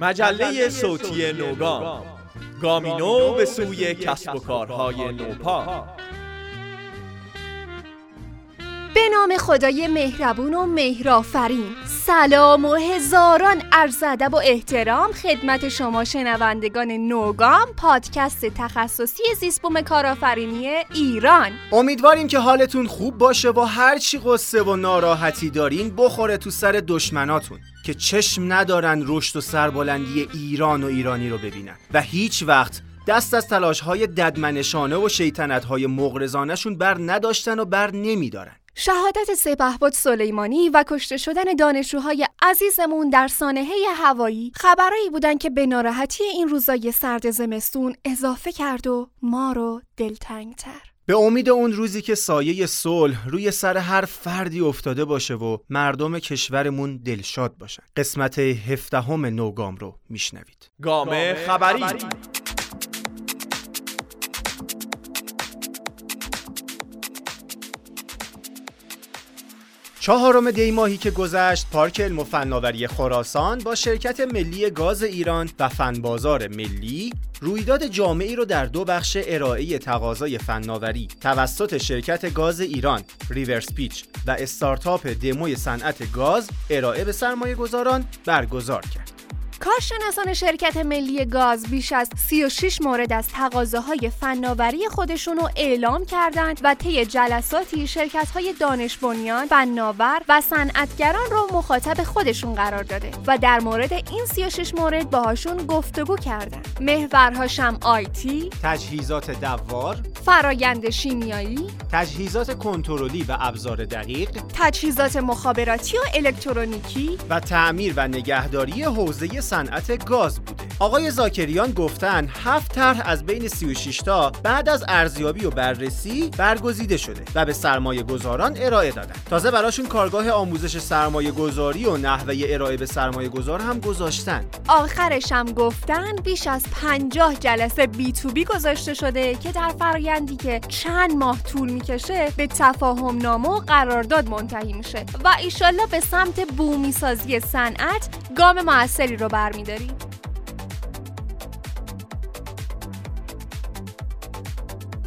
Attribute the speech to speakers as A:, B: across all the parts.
A: مجله صوتی نوگام. گامینو به سوی کسب و کارهای نوپا.
B: به نام خدای مهربون و مهرآفرین. سلام و هزاران عرض ادب و احترام خدمت شما شنوندگان نوگام پادکست تخصصی زیستبوم کارآفرینی ایران.
C: امیدواریم که حالتون خوب باشه و هر چی قصه و ناراحتی دارین بخوره تو سر دشمناتون. که چشم ندارن رشد و سربلندی ایران و ایرانی رو ببینن. و هیچ وقت دست از تلاش های ددمنشانه و شیطنت های مغرزانشون بر نداشتن و بر نمیدارن.
B: شهادت سپهبد سلیمانی و کشته شدن دانشجوهای عزیزمون در سانحه هوایی خبرایی بودن که به ناراحتی این روزای سرد زمستون اضافه کرد و ما رو دلتنگتر.
C: به امید اون روزی که سایه صلح روی سر هر فردی افتاده باشه و مردم کشورمون دلشاد باشن. قسمت هفدهم نوگام رو میشنوید.
A: گام خبری.
C: چهارم دی ماهی که گذشت پارک علم و فناوری خراسان با شرکت ملی گاز ایران و فنبازار ملی رویداد جامعی رو در دو بخش ارائه تقاضای فناوری توسط شرکت گاز ایران ریورس پیچ و استارتاپ دموی صنعت گاز ارائه به سرمایه گذاران برگزار کرد.
B: کارشناسان شرکت ملی گاز بیش از 36 مورد از تقاضاهای فناوری خودشون رو اعلام کردند و طی جلساتی شرکت‌های دانش بنیان، فناور و صنعتگران رو مخاطب خودشون قرار داده و در مورد این 36 مورد باهاشون گفتگو کردند. محورهاشم آیتی،
C: تجهیزات دوار،
B: فرایند شیمیایی،
C: تجهیزات کنترلی و ابزار دقیق،
B: تجهیزات مخابراتی و الکترونیکی
C: و تعمیر و نگهداری حوزه صنعت گاز بوده. آقای زاکریان گفتن هفت طرح از بین 36 تا بعد از ارزیابی و بررسی برگزیده شده و به سرمایه گذاران ارائه دادن. تازه براشون کارگاه آموزش سرمایه گذاری و نحوه ارائه به سرمایه گذار هم گذاشتن.
B: آخرش هم گفتن بیش از 50 جلسه بی تو بی گذاشته شده که در فرایندی که چند ماه طول می‌کشه به تفاهم نامه و قرارداد منتهی میشه. و ایشالله به سمت بومی سازی صنعت گام موثری رو برمیداریم.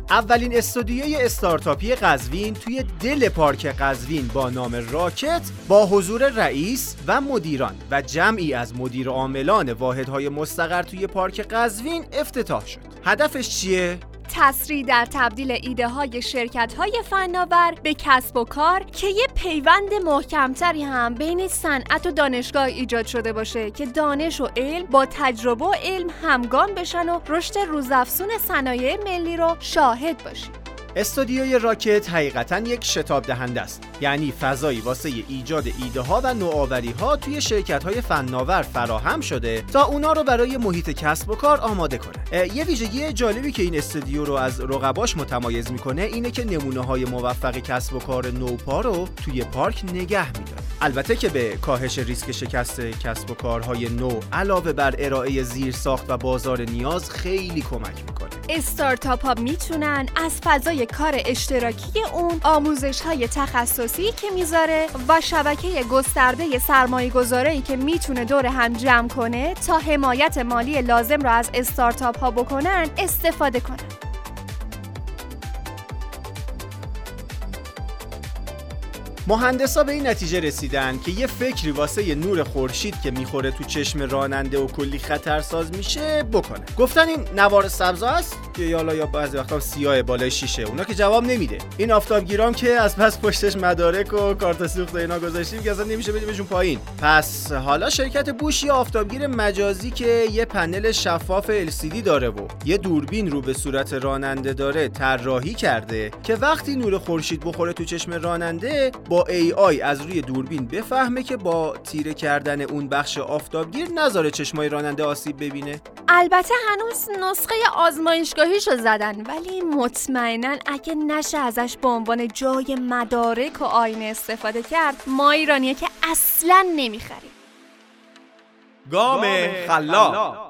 C: اولین استودیوی استارتاپی قزوین توی دل پارک قزوین با نام راکت با حضور رئیس و مدیران و جمعی از مدیر عاملان واحدهای مستقر توی پارک قزوین افتتاح شد. هدفش چیه؟
B: تسریع در تبدیل ایده های شرکت های فناور به کسب و کار که یه پیوند محکمتری هم بین صنعت و دانشگاه ایجاد شده باشه که دانش و علم با تجربه و علم همگام بشن و رشد روزافزون صنایع ملی رو شاهد باشیم.
C: استودیوی راکت حقیقتا یک شتاب دهنده است. یعنی فضایی واسه ایجاد ایده ها و نوآوری ها توی شرکت های فناور فراهم شده تا اونا رو برای محیط کسب و کار آماده کنه یه ویژگی جالبی که این استودیو رو از رقباش متمایز می‌کنه اینه که نمونه های موفق کسب و کار نوپا رو توی پارک نگه میداره. البته که به کاهش ریسک شکست کسب و کارهای نو علاوه بر ارائه زیر ساخت و بازار نیاز خیلی کمک می‌کنه.
B: استارتاپ ها می‌تونن از فضای کار اشتراکی اون آموزش های تخصصی که می‌ذاره و شبکه گسترده سرمایه گذاری که می‌تونه دور هم جمع کنه تا حمایت مالی لازم را از استارتاپ ها بکنن استفاده کنن
C: مهندسا به این نتیجه رسیدن که یه فکری واسه نور خورشید که می‌خوره تو چشم راننده و کلی خطرساز میشه بکنه. گفتن این نوار سبز است که حالا یا بعضی وقتا سیاه بالای شیشه. اونا که جواب نمیده. این آفتابگیرام که از پس پشتش مدارک و کارت سوخت اینا گذاشتیم که اصلا نمیشه بدیمشون پایین. پس حالا شرکت بوش یه آفتابگیر مجازی که یه پنل شفاف LCD داره و یه دوربین رو به صورت راننده داره طراحی کرده که وقتی نور خورشید بخوره تو چشم راننده با AI از روی دوربین بفهمه که با تیره کردن اون بخش آفتابگیر نذاره چشمای راننده آسیب ببینه؟
B: البته هنوز نسخه آزمایشگاهیشو زدن ولی مطمئنا اگه نشه ازش به عنوان جای مدارک و آینه استفاده کرد ما ایرانیه که اصلا نمی‌خریم.
A: گام خلاق.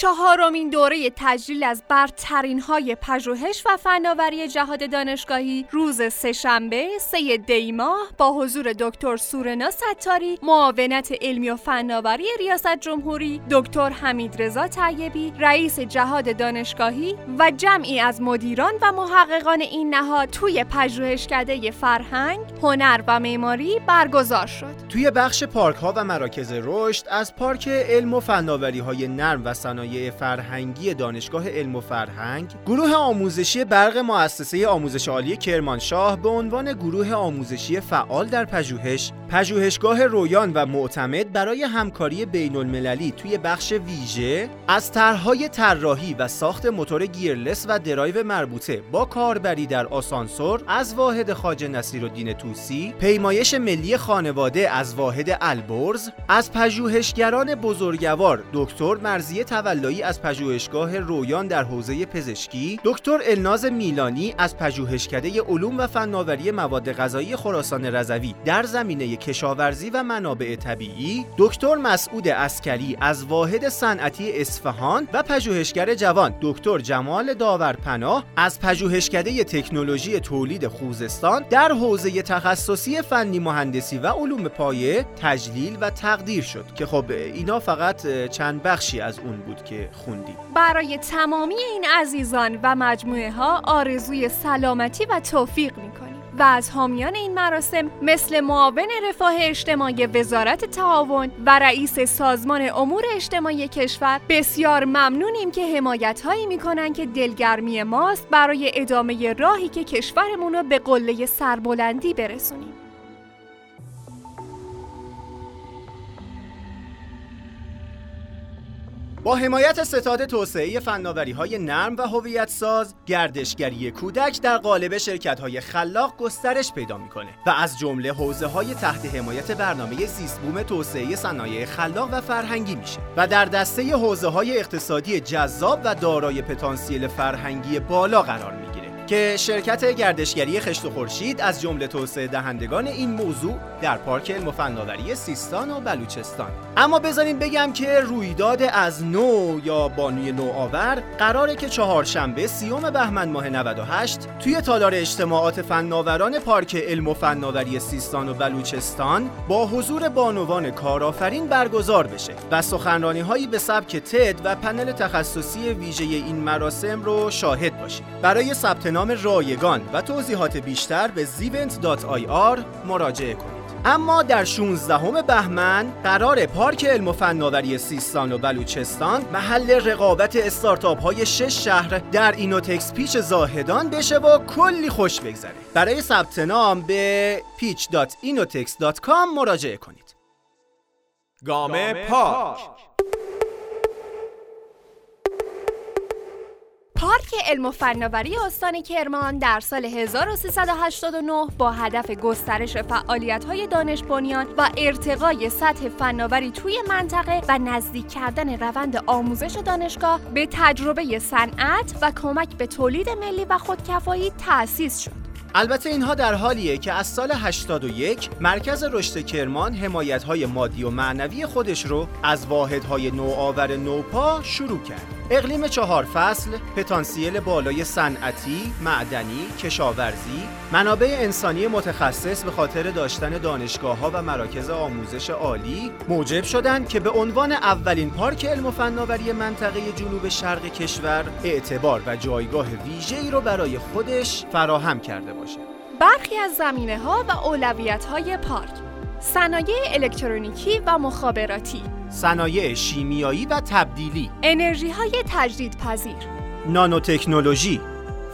B: چهارمین دوره تجلیل از برترین های پژوهش و فناوری جهاد دانشگاهی روز سهشنبه سه دی ماه با حضور دکتر سورنا ستاری معاونت علمی و فناوری ریاست جمهوری دکتر حمید رضا طیبی رئیس جهاد دانشگاهی و جمعی از مدیران و محققان این نهاد توی پژوهشکده فرهنگ هنر و معماری برگزار شد.
C: توی بخش پارک ها و مراکز رشد از پارک علم و فناوری های نرم و صنایع فرهنگی دانشگاه علم و فرهنگ گروه آموزشی برق مؤسسه آموزش عالی کرمانشاه به عنوان گروه آموزشی فعال در پژوهش پژوهشگاه رویان و معتمد برای همکاری بین المللی توی بخش ویژه از طرحهای طراحی و ساخت موتور gearless و درایو مربوطه با کاربری در آسانسور از واحد خواجه نصیرالدین طوسی پیمایش ملی خانواده از واحد البرز از پژوهشگران بزرگوار دکتر مرزی تولایی از پژوهشگاه رویان در حوزه پزشکی دکتر الناز میلانی از پژوهشکده علوم و فناوری مواد غذایی خراسان رضوی در زمینه کشاورزی و منابع طبیعی دکتر مسعود اسکری از واحد صنعتی اصفهان و پژوهشگر جوان دکتر جمال داورپناه از پژوهشکده تکنولوژی تولید خوزستان در حوزه تخصصی فنی مهندسی و علوم پایه تجلیل و تقدیر شد که خب اینا فقط چند بخشی از اون بود که خوندیم.
B: برای تمامی این عزیزان و مجموعه ها آرزوی سلامتی و توفیق می‌کنیم. و از حامیان این مراسم مثل معاون رفاه اجتماعی وزارت تعاون و رئیس سازمان امور اجتماعی کشور بسیار ممنونیم که حمایت هایی می‌کنن که دلگرمی ماست برای ادامه راهی که کشورمون رو به قله سربلندی برسونیم.
C: با حمایت ستاد توسعه فناوری های نرم و هویت ساز گردشگری کودک در قالب شرکت های خلاق گسترش پیدا می‌کنه و از جمله حوزه های تحت حمایت برنامه زیستبوم توسعه صنایع خلاق و فرهنگی میشه و در دسته حوزه های اقتصادی جذاب و دارای پتانسیل فرهنگی بالا قرار می‌گیره. که شرکت گردشگری خشت و خورشید از جمله توسعه دهندگان این موضوع در پارک علم و فناوری سیستان و بلوچستان. اما بذارین بگم که رویداد از نو یا بانوی نوآور قراره که چهارشنبه سیوم بهمن ماه 98 توی تالار اجتماعات فناوران پارک علم و فناوری سیستان و بلوچستان با حضور بانوان کارآفرین برگزار بشه و سخنرانی هایی به سبک تد و پنل تخصصی ویژه این مراسم رو شاهد باشید برای ثبت نام رایگان و توضیحات بیشتر به zivent.ir مراجعه کنید. اما در 16 بهمن قرار پارک علم و فناوری سیستان و بلوچستان محل رقابت استارتاپ های شش شهر در اینوتکس پیچ زاهدان بشه و کلی خوش بگذره. برای ثبت نام به pitch.inotex.com مراجعه کنید.
A: گام پاک.
B: پارک علم و فناوری استان کرمان در سال 1389 با هدف گسترش فعالیت‌های دانش بنیان و ارتقای سطح فناوری توی منطقه و نزدیک کردن روند آموزش دانشگاه به تجربه صنعت و کمک به تولید ملی و خودکفایی تأسیس شد.
C: البته اینها در حالیه که از سال 81 مرکز رشد کرمان حمایت‌های مادی و معنوی خودش رو از واحدهای نوآور نوپا شروع کرد. اقلیم چهار فصل، پتانسیل بالای صنعتی، معدنی، کشاورزی، منابع انسانی متخصص به خاطر داشتن دانشگاه ها و مراکز آموزش عالی موجب شدند که به عنوان اولین پارک علم و فناوری منطقه جنوب شرق کشور اعتبار و جایگاه ویژه‌ای رو برای خودش فراهم کرده باشه.
B: برخی از زمینه ها و اولویت های پارک صنایع الکترونیکی و مخابراتی.
C: صنایع شیمیایی و تبدیلی.
B: انرژی های تجدیدپذیر.
C: نانوتکنولوژی.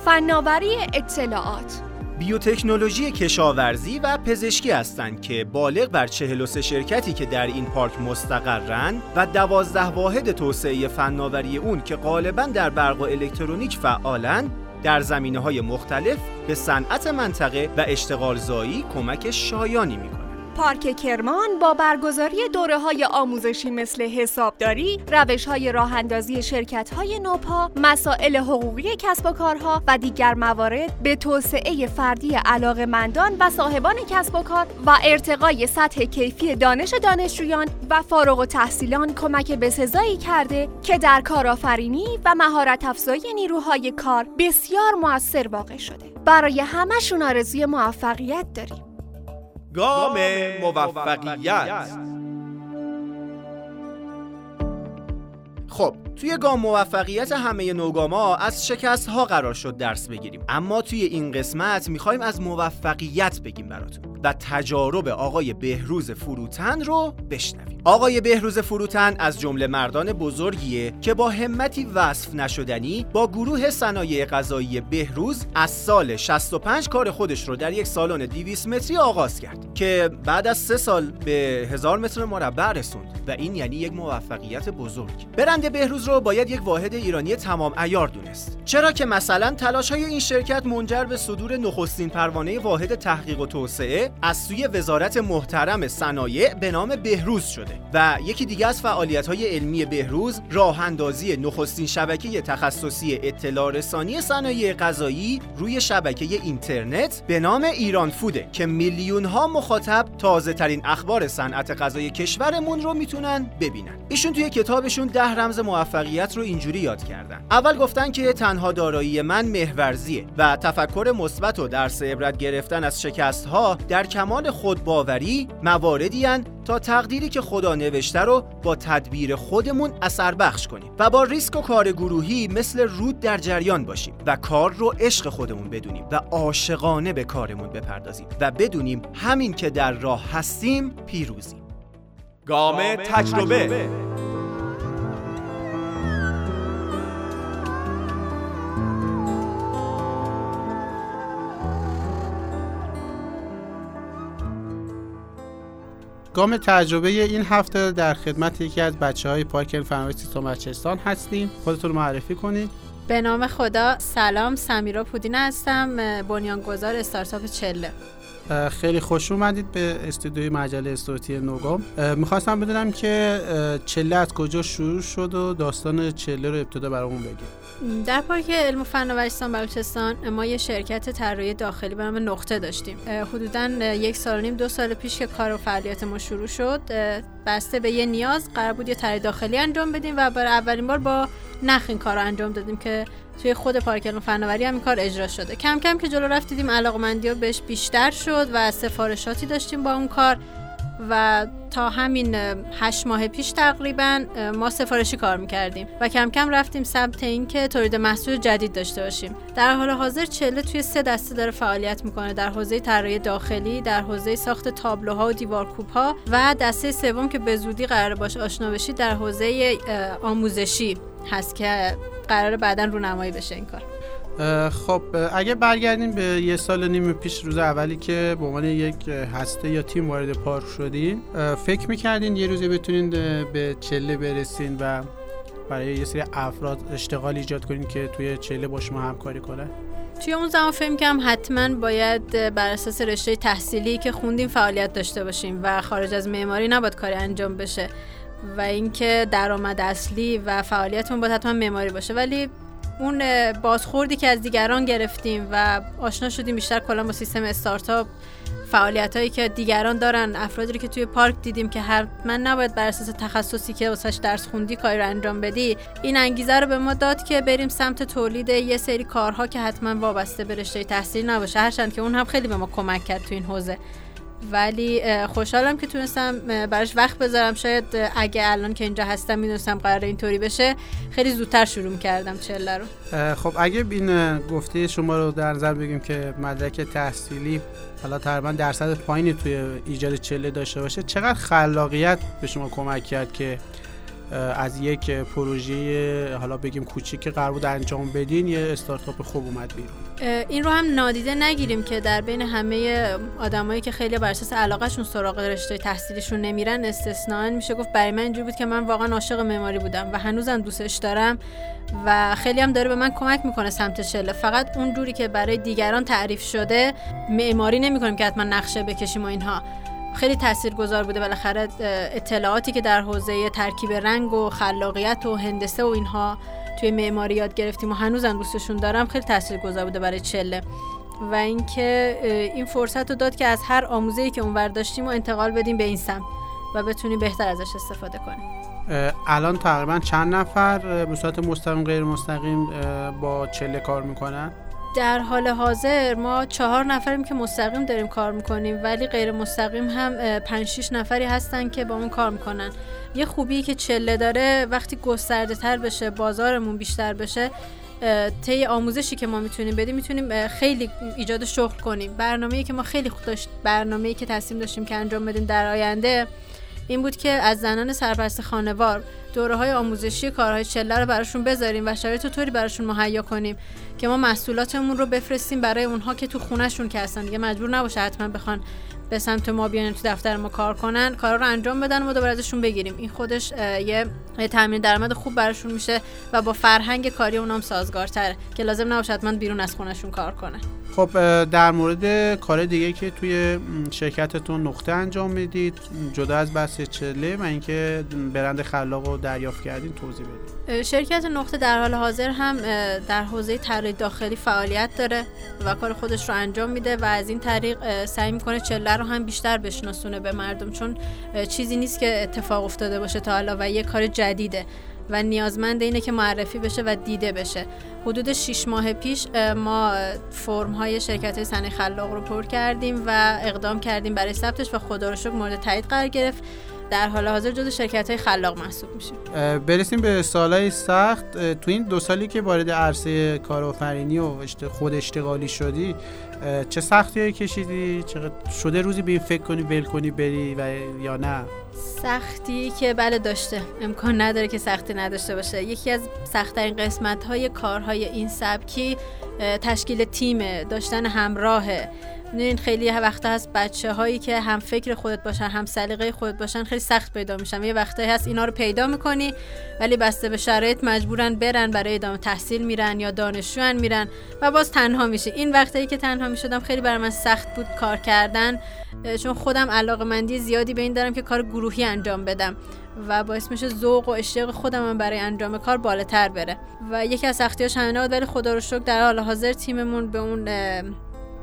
B: فناوری اطلاعات.
C: بیوتکنولوژی کشاورزی و پزشکی هستند که بالغ بر 43 شرکتی که در این پارک مستقرن و 12 واحد توسعه فناوری اون که غالبا در برق و الکترونیک فعالند در زمینه های مختلف به صنعت منطقه و اشتغال زایی کمک شایانی می‌کنه.
B: پارک کرمان با برگزاری دوره های آموزشی مثل حسابداری، روش های راه اندازی شرکت های نوپا، مسائل حقوقی کسب و کارها و دیگر موارد به توسعه فردی علاقمندان و صاحبان کسب و کار و ارتقای سطح کیفی دانش دانشجویان و فارغ و تحصیلان کمک به سزایی کرده که در کارآفرینی و مهارت افزایی نیروهای کار بسیار موثر واقع شده. برای همشون آرزوی موفقیت داریم.
A: گام موفقیت.
C: خب توی گام موفقیت همه نوگاما از شکست ها قرار شد درس بگیریم. اما توی این قسمت می‌خوایم از موفقیت بگیم براتون. و تجارب آقای بهروز فروتن رو بشنویم. آقای بهروز فروتن از جمله مردان بزرگیه که با همتی وصف نشدنی با گروه صنایع غذایی بهروز از سال 65 کار خودش رو در یک سالن 200 متری آغاز کرد که بعد از سه سال به هزار متر مربع رسوند و این یعنی یک موفقیت بزرگ. برند بهروز رو باید یک واحد ایرانی تمام ایار دونست. چرا که مثلا تلاش های این شرکت منجر به صدور نخستین پروانه واحد تحقیق و توسعه از سوی وزارت محترم صنایع به نام بهروز شده و یکی دیگه از فعالیت های علمی بهروز راه اندازی نخستین شبکه تخصصی اطلاع رسانی صنایع غذایی روی شبکه اینترنت به نام ایران فوده که میلیون ها مخاطب تازه ترین اخبار صنعت غذای کشورمون رو می‌تونن ببینن. ایشون توی کتابشون ده رمز موفقیت رو اینجوری یاد کردن. اول گفتن که تنها دارایی من محورزیه و تفکر مثبت و درس عبرت گرفتن از شکست ها در کمال خودباوری مواردی تا تقدیری که خدا نوشته رو با تدبیر خودمون اثر بخش کنیم و با ریسک و کار گروهی مثل رود در جریان باشیم و کار رو عشق خودمون بدونیم و عاشقانه به کارمون بپردازیم و بدونیم همین که در راه هستیم پیروزیم.
A: گام تجربه.
D: گام تجربه این هفته در خدمت یکی از بچه های پارک فناوری سیستان بچهستان هستیم. خودتون معرفی کنید.
E: به نام خدا سلام سمیرا پودین هستم بنیانگذار استارتاپ چله.
D: خیلی خوش اومدید به استودیوی مجله صوتی نوگام. می‌خواستم بدونم که چله از کجا شروع شد و داستان چله رو ابتدا برامون بگید.
E: در پارک علم و فن و ورزشستان بلوچستان ما یه شرکت طراحی داخلی به نقطه داشتیم. حدودا یک سال و نیم دو سال پیش که کار و فعالیت ما شروع شد بسته به یه نیاز قرار بود یه طراحی داخلی انجام بدیم و برای اولین بار با نخ این کار انجام دادیم که توی خود پارک علم فناوری هم این کار اجرا شده. کم کم که جلو رفت دیدیم علاقمندی ها بهش بیشتر شد و سفارشاتی داشتیم با اون کار. و تا همین هشت ماه پیش تقریبا ما سفارشی کار می‌کردیم و کم کم رفتیم سمت اینکه تولید محصول جدید داشته باشیم. در حال حاضر چله توی سه دسته داره فعالیت می‌کنه در حوزه طراحی داخلی در حوزه ساخت تابلوها و دیوارکوب ها و دسته سوم که به زودی قرار باشه آشنا بشید در حوزه آموزشی هست که قرار بعدا رونمایی بشه این کار.
D: خب اگه برگردیم به یه سال نیم پیش روز اولی که به عنوان یک هسته یا تیم وارد پارک شدین فکر می‌کردین یه روزی بتونین به چله برسین و برای یه سری افراد اشتغال ایجاد کنین که توی چله با شما همکاری کنه
E: توی اون زمان فهم کردم حتما باید بر اساس رشته تحصیلی که خوندیم فعالیت داشته باشیم و خارج از معماری نباید کاری انجام بشه و اینکه درآمد اصلی و فعالیتمون باید حتما معماری باشه. ولی اون بازخوردی که از دیگران گرفتیم و آشنا شدیم بیشتر کلا با سیستم استارتاپ فعالیت هایی که دیگران دارن افرادی که توی پارک دیدیم که حتما نباید بر اساس تخصصی که واسش درس خوندی کاری رو انجام بدی این انگیزه رو به ما داد که بریم سمت تولید یه سری کارها که حتما وابسته به رشته تحصیل نباشه. هرچند که اون هم خیلی به ما کمک کرد تو این حوزه. ولی خوشحالم که تونستم براش وقت بذارم. شاید اگه الان که اینجا هستم می‌دونستم قرار اینطوری بشه خیلی زودتر شروع کردم چله رو.
D: خب اگه این گفته شما رو در نظر بگیم که مدرک تحصیلی حالا تقریبا درصد پایینی توی ایجاد چله داشته باشه چقدر خلاقیت به شما کمک کرد که از یک پروژه حالا بگیم کوچیک که قرار بود انجام بدین یه استارتاپ خوب اومد بیرون.
E: این رو هم نادیده نگیریم که در بین همه آدمایی که خیلی بر اساس علاقهشون سراغ رشته تحصیلشون نمیرن استثنا میشه گفت برای من اینجوری بود که من واقعا عاشق معماری بودم و هنوزم دوستش دارم و خیلی هم داره به من کمک می‌کنه سمت چله فقط اون جوری که برای دیگران تعریف شده معماری نمی‌کنیم که حتما نقشه بکشیم و اینها. خیلی تاثیرگذار بوده. بالاخره اطلاعاتی که در حوزه ترکیب رنگ و خلاقیت و هندسه و اینها توی معماری یاد گرفتیم و هنوزم دوستشون دارم خیلی تاثیرگذار بوده برای چله. و اینکه این فرصت رو داد که از هر آموزه‌ای که اونور داشتیم و انتقال بدیم به این سم و بتونیم بهتر ازش استفاده کنیم.
D: الان تقریبا چند نفر به صورت مستقیم غیر مستقیم با چله کار می‌کنن؟
E: در حال حاضر ما چهار نفریم که مستقیم داریم کار می‌کنیم ولی غیر مستقیم هم پنج شیش نفری هستن که با اون کار می‌کنن. یه خوبی که چله داره وقتی گسترده تر بشه بازارمون بیشتر بشه طی آموزشی که ما می‌تونیم بدیم می‌تونیم خیلی ایجاد شغل کنیم. برنامه‌ای که ما خیلی خوب داشت برنامه‌ای که تصمیم داشتیم که انجام بدیم در آینده این بود که از زنان سرپرست خانوار دوره های آموزشی کارهای چله رو براشون بذاریم و شرایط طوری براشون مهیا کنیم که ما محصولاتمون رو بفرستیم برای اونها که تو خونهشون که هستن. دیگه مجبور نباشه حتما بخوان به سمت ما بیان تو دفتر ما کار کنن. کارا رو انجام بدن و دوباره ازشون بگیریم. این خودش یه تامین درآمد خوب براشون میشه و با فرهنگ کاری اونام سازگارتره که لازم نباشه حتما بیرون از خونشون کار کنن
D: خب در مورد کار دیگه که توی شرکتتون نقطه انجام می‌دید جدا از بحث چله و اینکه برند خلاق رو دریافت کردین توضیح بدید
E: شرکت نقطه در حال حاضر هم در حوزه طراحی داخلی فعالیت داره و کار خودش رو انجام میده و از این طریق سعی می‌کنه چله رو هم بیشتر بشناسونه به مردم چون چیزی نیست که اتفاق افتاده باشه تا حالا و یه کار جدیده. و نیازمند اینه که معرفی بشه و دیده بشه. حدود 6 ماه پیش ما فرم های شرکت صنایع خلاق رو پر کردیم و اقدام کردیم برای ثبتش و خدا رو مورد تایید قرار گرفت. در حال حاضر جز شرکت های خلاق محسوب میشیم.
D: برسیم به سالهای سخت. تو این دو سالی که وارد عرصه کارآفرینی و خود اشتغالی شدی چه سختی های کشیدی؟ چه شده روزی به این فکر کنی ول کنی بری و یا نه؟
E: سختی که بله داشته. امکان نداره که سختی نداشته باشه. یکی از سختترین قسمت های کارهای این سبکی تشکیل تیم داشتن همراهه این خیلی وقتا هست بچه هایی که هم فکر خودت باشن هم سلیقه خودت باشن خیلی سخت پیدا میشن. یه وقتایی هست اینا رو پیدا می‌کنی ولی بسته به شرایط مجبورن برن برای ادامه تحصیل میرن یا دانشجوان میرن و باز تنها میشه این وقتایی که تنها می‌شدم خیلی برای من سخت بود کار کردن چون خودم علاقه مندی زیادی به این دارم که کار گروهی انجام بدم و باعث میشه ذوق و اشتیاق خودم برای انجام کار بالاتر بره. و یکی از سختیاش همینا بود ولی خدا رو شکر در حال حاضر تیممون به اون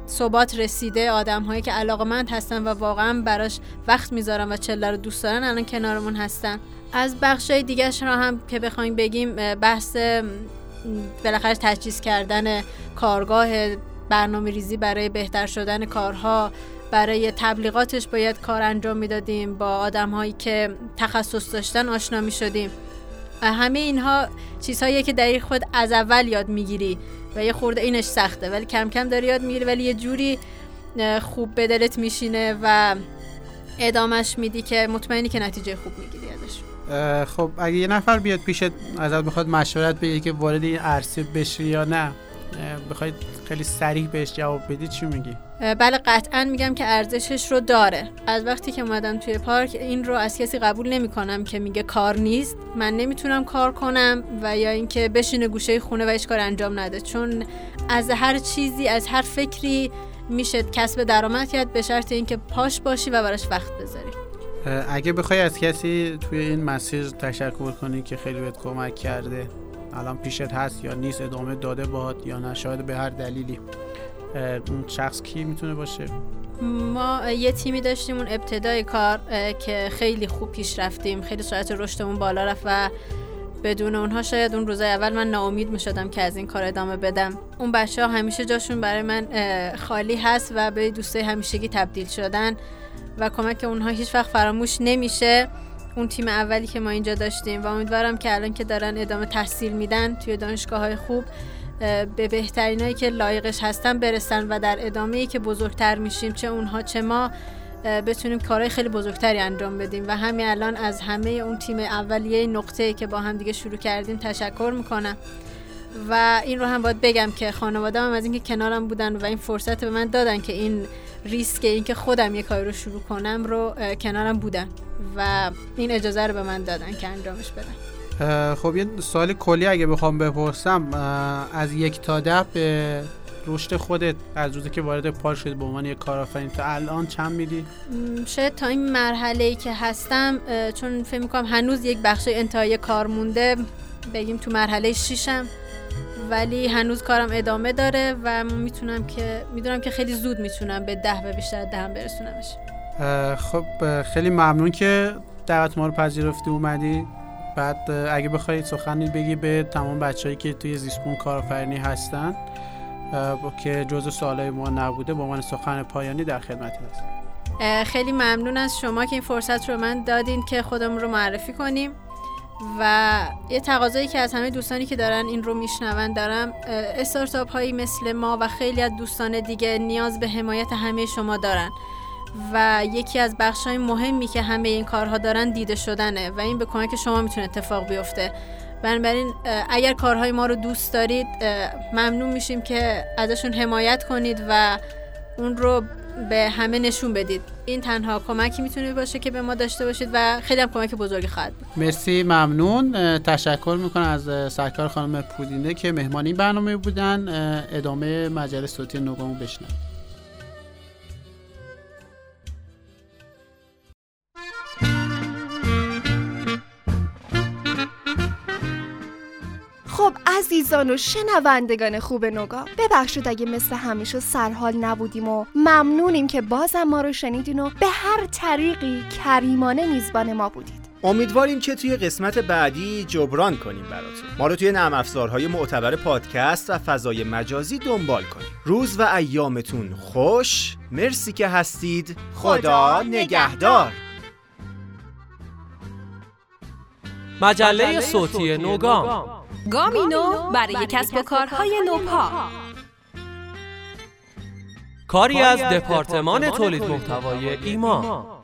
E: ثبات رسیده آدم هایی که علاقمند هستن و واقعا براش وقت می‌ذارن و چله رو دوست دارن الان کنارمون هستن. از بخش های دیگرش را هم که بخوایم بگیم بحث بالاخره تجهیز کردن کارگاه برنامه ریزی برای بهتر شدن کارها برای تبلیغاتش باید کار انجام می‌دادیم با آدم هایی که تخصص داشتن آشنا می شدیم همه اینها چیزهایی که در خود از اول یاد می‌گیری و یه خورده اینش سخته ولی کم کم داری یاد می‌گیری ولی یه جوری خوب به دلت میشینه و ادامش میدی که مطمئنی که نتیجه خوب می‌گیری ازش
D: خب اگه یه نفر بیاد پیشت ازت بخواد مشورت بگه که وارد این عرصه بشی یا نه بخواید خیلی سریع بهش جواب بدی چی میگی؟
E: بله قطعا میگم که ارزشش رو داره. از وقتی که اومدم توی پارک این رو از کسی قبول نمی کنم که میگه کار نیست. من نمی‌تونم کار کنم و یا اینکه بشینه گوشه خونه و هیچ کار انجام نده. چون از هر چیزی از هر فکری میشه کسب درآمد کرد به شرط اینکه پاش باشی و براش وقت بذاری.
D: اگه بخوای از کسی توی این مسیر تشکر کنی که خیلی بهت کمک کرده. الان پیشت هست یا نیست ادامه داده باد یا نه شاید به هر دلیلی. اون شخص کی می‌تونه باشه؟
E: ما یه تیمی داشتیم اون ابتدای کار که خیلی خوب پیش رفتیم خیلی سرعت رشدمون بالا رفت و بدون اونها شاید اون روزای اول من ناامید می‌شدم که از این کار ادامه بدم. اون بچه ها همیشه جاشون برای من خالی هست و به دوستای همیشگی تبدیل شدن و کمک اونها هیچ وقت فراموش نمیشه. اون تیم اولی که ما اینجا داشتیم و امیدوارم که الان که دارن ادامه تحصیل میدن توی دانشگاه های خوب به بهترینایی که لایقش هستن برسن و در ادامه ای که بزرگتر میشیم چه اونها چه ما بتونیم کارهای خیلی بزرگتری انجام بدیم. و همین الان از همه اون تیم اولیه نقطه که با هم دیگه شروع کردیم تشکر می‌کنم. و این رو هم باید بگم که خانواده هم از اینکه کنارم بودن و این فرصت به من دادن که این ریسک اینکه خودم یه کاری رو شروع کنم رو کنارم بودن و این اجازه رو به من دادن که انجامش بدم.
D: خب یه سوال کلی اگه بخوام بپرسم از یک تا ده به رشد خودت از روزی که وارد پار شدی به عنوان یک کارآفرین تا الان چند میدی؟
E: شاید تا این مرحله ای که هستم چون فکر می‌کنم هنوز یک بخش انتهای کار مونده بگیم تو مرحله شیشم ولی هنوز کارم ادامه داره و می‌تونم که می‌دونم که خیلی زود می‌تونم به ده و بیشتر دهم برسونمش.
D: خب خیلی ممنون که دعوت ما رو پذیرفتی اومدی. بعد اگه بخوای سخنی بگی به تمام بچههایی که توی زیسپون کارآفرینی هستن که جزء سوالای ما نبوده به عنوان سخن پایانی در خدمت هست
E: خیلی ممنون از شما که این فرصت رو من دادین که خودمون رو معرفی کنیم. و یه تقاضایی که از همه دوستانی که دارن این رو میشنون دارم استارتاپ هایی مثل ما و خیلی از دوستان دیگه نیاز به حمایت همه شما دارن. و یکی از بخش های مهمی که همه این کارها دارن دیده شدنه و این به کمک شما می‌تونه اتفاق بیفته. بنابراین اگر کارهای ما رو دوست دارید ممنون میشیم که ازشون حمایت کنید و اون رو به همه نشون بدید. این تنها کمکی می‌تونه باشه که به ما داشته باشید و خیلی هم کمک بزرگی خواهد بود.
D: مرسی ممنون. تشکر می‌کنم از سرکار خانم پودینه که مهمان این برنامه بودن. ادامه مجله صوتی نوگامو بشنوید.
B: خب عزیزان و شنوندگان خوب نوگا ببخشید اگه مثل همیشه سرحال نبودیم و ممنونیم که بازم ما رو شنیدین و به هر طریقی کریمانه میزبان ما بودید.
C: امیدواریم که توی قسمت بعدی جبران کنیم براتون. ما رو توی نرم افزارهای معتبر پادکست و فضای مجازی دنبال کنیم. روز و ایامتون خوش. مرسی که هستید. خدا نگهدار.
A: مجله صوتی نوگام.
F: گامینو برای کسب و کارهای نوپا.
A: کاری از دپارتمان تولید محتوای ایما.